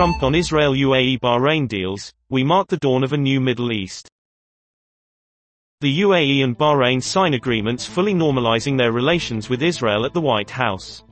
Trump on Israel-UAE-Bahrain deals, we mark the dawn of a new Middle East. The UAE and Bahrain sign agreements fully normalizing their relations with Israel at the White House.